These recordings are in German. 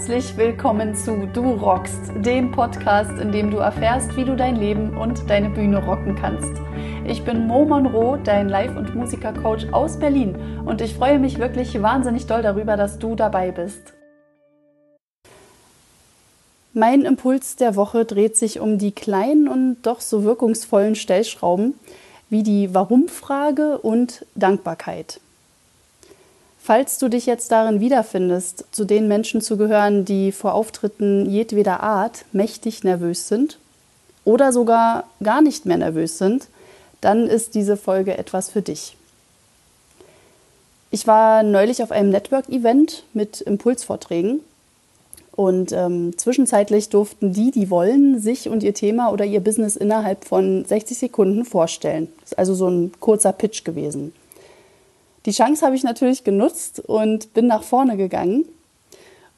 Herzlich willkommen zu Du rockst, dem Podcast, in dem du erfährst, wie du dein Leben und deine Bühne rocken kannst. Ich bin Mo Monroe, dein Live- und Musikercoach aus Berlin und ich freue mich wirklich wahnsinnig doll darüber, dass du dabei bist. Mein Impuls der Woche dreht sich um die kleinen und doch so wirkungsvollen Stellschrauben wie die Warum-Frage und Dankbarkeit. Falls du dich jetzt darin wiederfindest, zu den Menschen zu gehören, die vor Auftritten jedweder Art mächtig nervös sind oder sogar gar nicht mehr nervös sind, dann ist diese Folge etwas für dich. Ich war neulich auf einem Network-Event mit Impulsvorträgen und ähm, zwischenzeitlich durften die, die wollen, sich und ihr Thema oder ihr Business innerhalb von 60 Sekunden vorstellen. Das ist also so ein kurzer Pitch gewesen. Die Chance habe ich natürlich genutzt und bin nach vorne gegangen.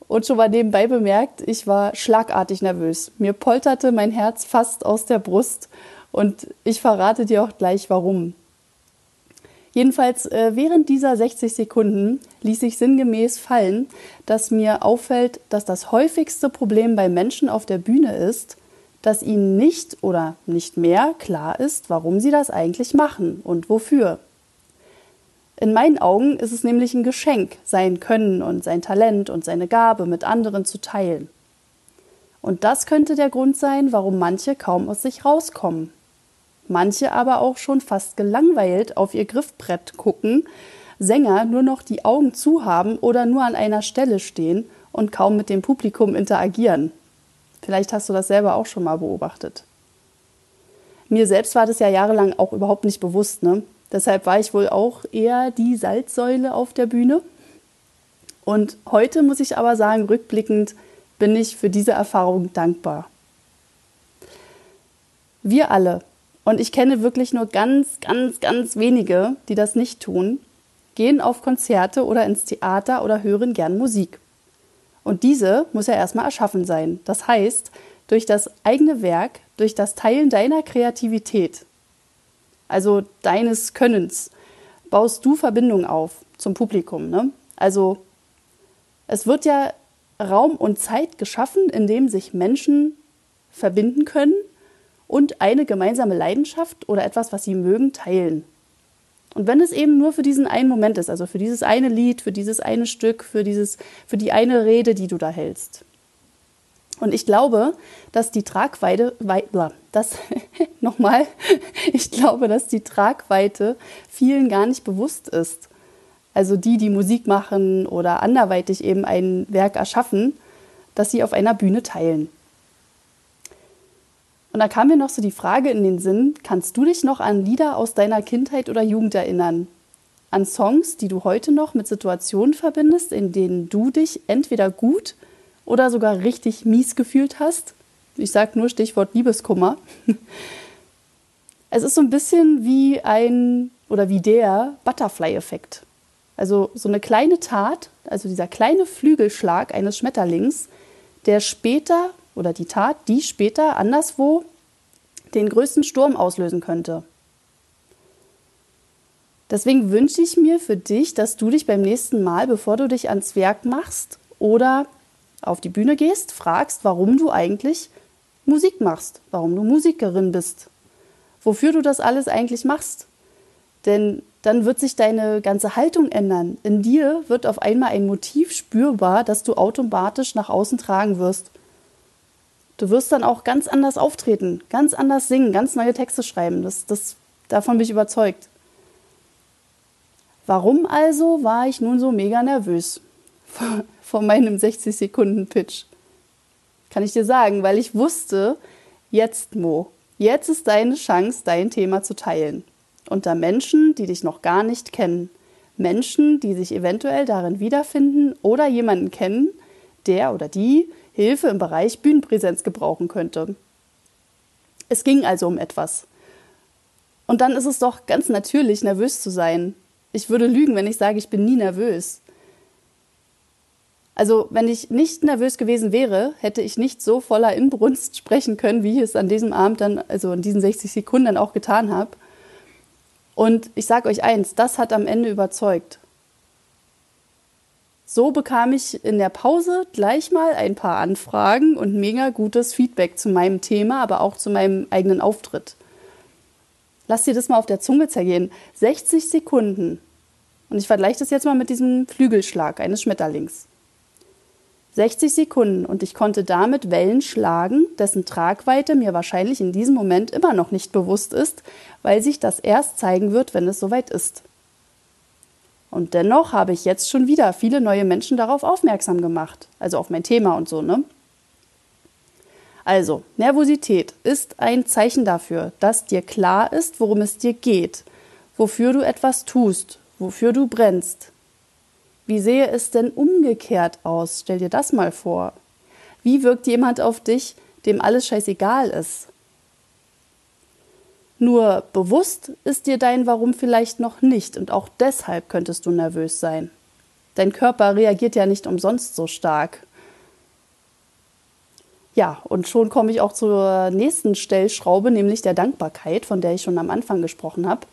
Und schon mal nebenbei bemerkt, ich war schlagartig nervös. Mir polterte mein Herz fast aus der Brust und ich verrate dir auch gleich warum. Jedenfalls äh, während dieser 60 Sekunden ließ ich sinngemäß fallen, dass mir auffällt, dass das häufigste Problem bei Menschen auf der Bühne ist, dass ihnen nicht oder nicht mehr klar ist, warum sie das eigentlich machen und wofür. In meinen Augen ist es nämlich ein Geschenk, sein Können und sein Talent und seine Gabe mit anderen zu teilen. Und das könnte der Grund sein, warum manche kaum aus sich rauskommen. Manche aber auch schon fast gelangweilt auf ihr Griffbrett gucken, Sänger nur noch die Augen zu haben oder nur an einer Stelle stehen und kaum mit dem Publikum interagieren. Vielleicht hast du das selber auch schon mal beobachtet. Mir selbst war das ja jahrelang auch überhaupt nicht bewusst. Ne? Deshalb war ich wohl auch eher die Salzsäule auf der Bühne. Und heute muss ich aber sagen, rückblickend bin ich für diese Erfahrung dankbar. Wir alle, und ich kenne wirklich nur ganz, ganz, ganz wenige, die das nicht tun, gehen auf Konzerte oder ins Theater oder hören gern Musik. Und diese muss ja erstmal erschaffen sein. Das heißt, durch das eigene Werk, durch das Teilen deiner Kreativität, also deines Könnens, baust du Verbindung auf zum Publikum. Ne? Also es wird ja Raum und Zeit geschaffen, in dem sich Menschen verbinden können und eine gemeinsame Leidenschaft oder etwas, was sie mögen, teilen. Und wenn es eben nur für diesen einen Moment ist, also für dieses eine Lied, für dieses eine Stück, für, dieses, für die eine Rede, die du da hältst. Und ich glaube, dass die Tragweite, das nochmal, ich glaube, dass die Tragweite vielen gar nicht bewusst ist. Also die, die Musik machen oder anderweitig eben ein Werk erschaffen, dass sie auf einer Bühne teilen. Und da kam mir noch so die Frage in den Sinn, kannst du dich noch an Lieder aus deiner Kindheit oder Jugend erinnern? An Songs, die du heute noch mit Situationen verbindest, in denen du dich entweder gut oder sogar richtig mies gefühlt hast. Ich sage nur Stichwort Liebeskummer. Es ist so ein bisschen wie ein oder wie der Butterfly-Effekt. Also so eine kleine Tat, also dieser kleine Flügelschlag eines Schmetterlings, der später oder die Tat, die später anderswo den größten Sturm auslösen könnte. Deswegen wünsche ich mir für dich, dass du dich beim nächsten Mal, bevor du dich ans Werk machst oder auf die Bühne gehst, fragst, warum du eigentlich Musik machst, warum du Musikerin bist, wofür du das alles eigentlich machst. Denn dann wird sich deine ganze Haltung ändern. In dir wird auf einmal ein Motiv spürbar, das du automatisch nach außen tragen wirst. Du wirst dann auch ganz anders auftreten, ganz anders singen, ganz neue Texte schreiben. Das, das, davon bin ich überzeugt. Warum also war ich nun so mega nervös? Vor meinem 60-Sekunden-Pitch. Kann ich dir sagen, weil ich wusste, jetzt Mo, jetzt ist deine Chance, dein Thema zu teilen. Unter Menschen, die dich noch gar nicht kennen. Menschen, die sich eventuell darin wiederfinden oder jemanden kennen, der oder die Hilfe im Bereich Bühnenpräsenz gebrauchen könnte. Es ging also um etwas. Und dann ist es doch ganz natürlich, nervös zu sein. Ich würde lügen, wenn ich sage, ich bin nie nervös. Also, wenn ich nicht nervös gewesen wäre, hätte ich nicht so voller Inbrunst sprechen können, wie ich es an diesem Abend dann, also in diesen 60 Sekunden dann auch getan habe. Und ich sage euch eins, das hat am Ende überzeugt. So bekam ich in der Pause gleich mal ein paar Anfragen und mega gutes Feedback zu meinem Thema, aber auch zu meinem eigenen Auftritt. Lass dir das mal auf der Zunge zergehen. 60 Sekunden. Und ich vergleiche das jetzt mal mit diesem Flügelschlag eines Schmetterlings. 60 Sekunden und ich konnte damit Wellen schlagen, dessen Tragweite mir wahrscheinlich in diesem Moment immer noch nicht bewusst ist, weil sich das erst zeigen wird, wenn es soweit ist. Und dennoch habe ich jetzt schon wieder viele neue Menschen darauf aufmerksam gemacht, also auf mein Thema und so, ne? Also, Nervosität ist ein Zeichen dafür, dass dir klar ist, worum es dir geht, wofür du etwas tust, wofür du brennst, wie sehe es denn umgekehrt aus? Stell dir das mal vor. Wie wirkt jemand auf dich, dem alles scheißegal ist? Nur bewusst ist dir dein Warum vielleicht noch nicht und auch deshalb könntest du nervös sein. Dein Körper reagiert ja nicht umsonst so stark. Ja, und schon komme ich auch zur nächsten Stellschraube, nämlich der Dankbarkeit, von der ich schon am Anfang gesprochen habe.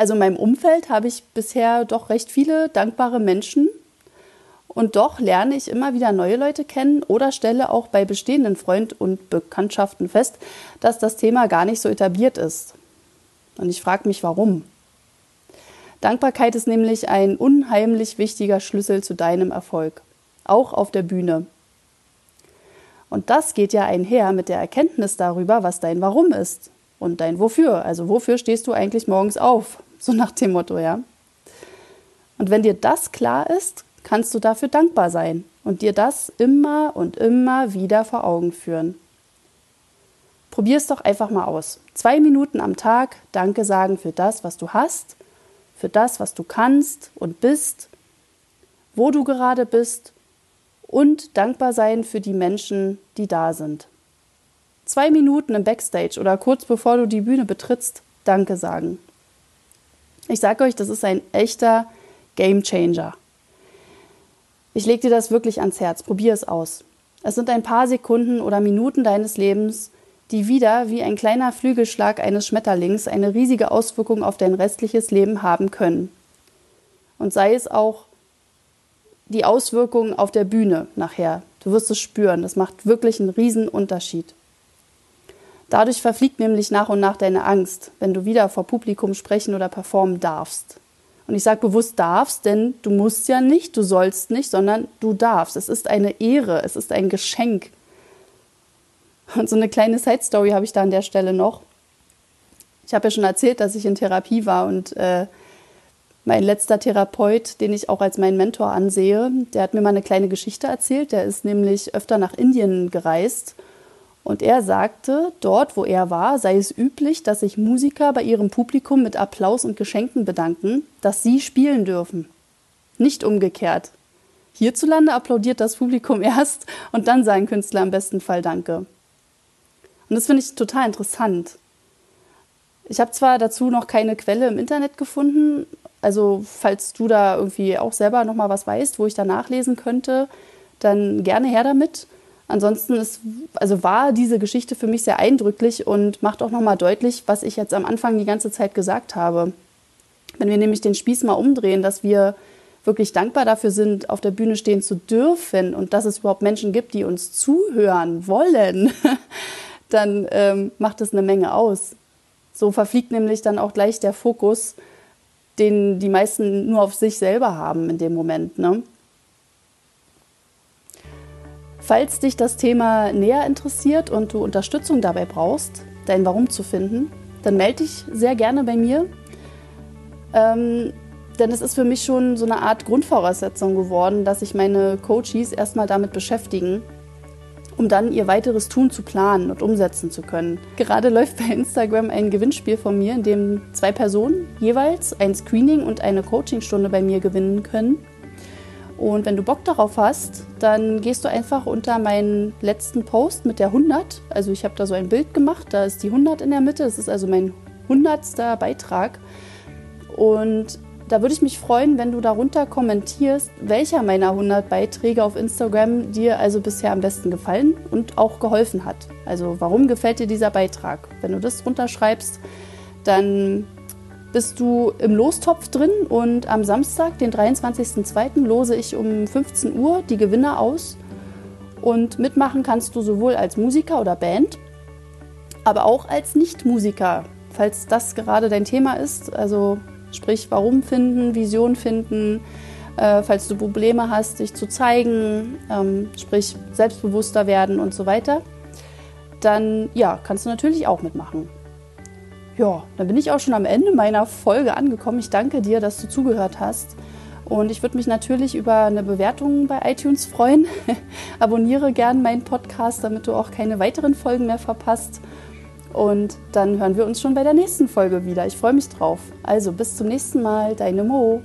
Also in meinem Umfeld habe ich bisher doch recht viele dankbare Menschen und doch lerne ich immer wieder neue Leute kennen oder stelle auch bei bestehenden Freund- und Bekanntschaften fest, dass das Thema gar nicht so etabliert ist. Und ich frage mich, warum. Dankbarkeit ist nämlich ein unheimlich wichtiger Schlüssel zu deinem Erfolg, auch auf der Bühne. Und das geht ja einher mit der Erkenntnis darüber, was dein Warum ist und dein Wofür. Also wofür stehst du eigentlich morgens auf? So nach dem Motto, ja. Und wenn dir das klar ist, kannst du dafür dankbar sein und dir das immer und immer wieder vor Augen führen. Probier es doch einfach mal aus. Zwei Minuten am Tag Danke sagen für das, was du hast, für das, was du kannst und bist, wo du gerade bist und dankbar sein für die Menschen, die da sind. Zwei Minuten im Backstage oder kurz bevor du die Bühne betrittst, Danke sagen. Ich sage euch, das ist ein echter Game Changer. Ich lege dir das wirklich ans Herz. Probier es aus. Es sind ein paar Sekunden oder Minuten deines Lebens, die wieder wie ein kleiner Flügelschlag eines Schmetterlings eine riesige Auswirkung auf dein restliches Leben haben können. Und sei es auch die Auswirkungen auf der Bühne nachher. Du wirst es spüren. Das macht wirklich einen riesen Unterschied. Dadurch verfliegt nämlich nach und nach deine Angst, wenn du wieder vor Publikum sprechen oder performen darfst. Und ich sage bewusst darfst, denn du musst ja nicht, du sollst nicht, sondern du darfst. Es ist eine Ehre, es ist ein Geschenk. Und so eine kleine Side-Story habe ich da an der Stelle noch. Ich habe ja schon erzählt, dass ich in Therapie war und äh, mein letzter Therapeut, den ich auch als meinen Mentor ansehe, der hat mir mal eine kleine Geschichte erzählt. Der ist nämlich öfter nach Indien gereist und er sagte, dort, wo er war, sei es üblich, dass sich Musiker bei ihrem Publikum mit Applaus und Geschenken bedanken, dass sie spielen dürfen. Nicht umgekehrt. Hierzulande applaudiert das Publikum erst und dann sagen Künstler im besten Fall Danke. Und das finde ich total interessant. Ich habe zwar dazu noch keine Quelle im Internet gefunden, also falls du da irgendwie auch selber noch mal was weißt, wo ich da nachlesen könnte, dann gerne her damit. Ansonsten ist, also war diese Geschichte für mich sehr eindrücklich und macht auch nochmal deutlich, was ich jetzt am Anfang die ganze Zeit gesagt habe. Wenn wir nämlich den Spieß mal umdrehen, dass wir wirklich dankbar dafür sind, auf der Bühne stehen zu dürfen und dass es überhaupt Menschen gibt, die uns zuhören wollen, dann ähm, macht es eine Menge aus. So verfliegt nämlich dann auch gleich der Fokus, den die meisten nur auf sich selber haben in dem Moment. Ne? Falls dich das Thema näher interessiert und du Unterstützung dabei brauchst, dein Warum zu finden, dann melde dich sehr gerne bei mir. Ähm, denn es ist für mich schon so eine Art Grundvoraussetzung geworden, dass sich meine Coaches erstmal damit beschäftigen, um dann ihr weiteres Tun zu planen und umsetzen zu können. Gerade läuft bei Instagram ein Gewinnspiel von mir, in dem zwei Personen jeweils ein Screening und eine Coachingstunde bei mir gewinnen können. Und wenn du Bock darauf hast, dann gehst du einfach unter meinen letzten Post mit der 100. Also ich habe da so ein Bild gemacht, da ist die 100 in der Mitte. Das ist also mein 100. Beitrag. Und da würde ich mich freuen, wenn du darunter kommentierst, welcher meiner 100 Beiträge auf Instagram dir also bisher am besten gefallen und auch geholfen hat. Also warum gefällt dir dieser Beitrag? Wenn du das drunter schreibst, dann bist du im Lostopf drin und am Samstag, den 23.02., lose ich um 15 Uhr die Gewinner aus. Und mitmachen kannst du sowohl als Musiker oder Band, aber auch als Nichtmusiker, falls das gerade dein Thema ist. Also sprich, warum finden, Vision finden, äh, falls du Probleme hast, dich zu zeigen, ähm, sprich selbstbewusster werden und so weiter. Dann ja, kannst du natürlich auch mitmachen. Ja, dann bin ich auch schon am Ende meiner Folge angekommen. Ich danke dir, dass du zugehört hast. Und ich würde mich natürlich über eine Bewertung bei iTunes freuen. Abonniere gern meinen Podcast, damit du auch keine weiteren Folgen mehr verpasst. Und dann hören wir uns schon bei der nächsten Folge wieder. Ich freue mich drauf. Also bis zum nächsten Mal, deine Mo.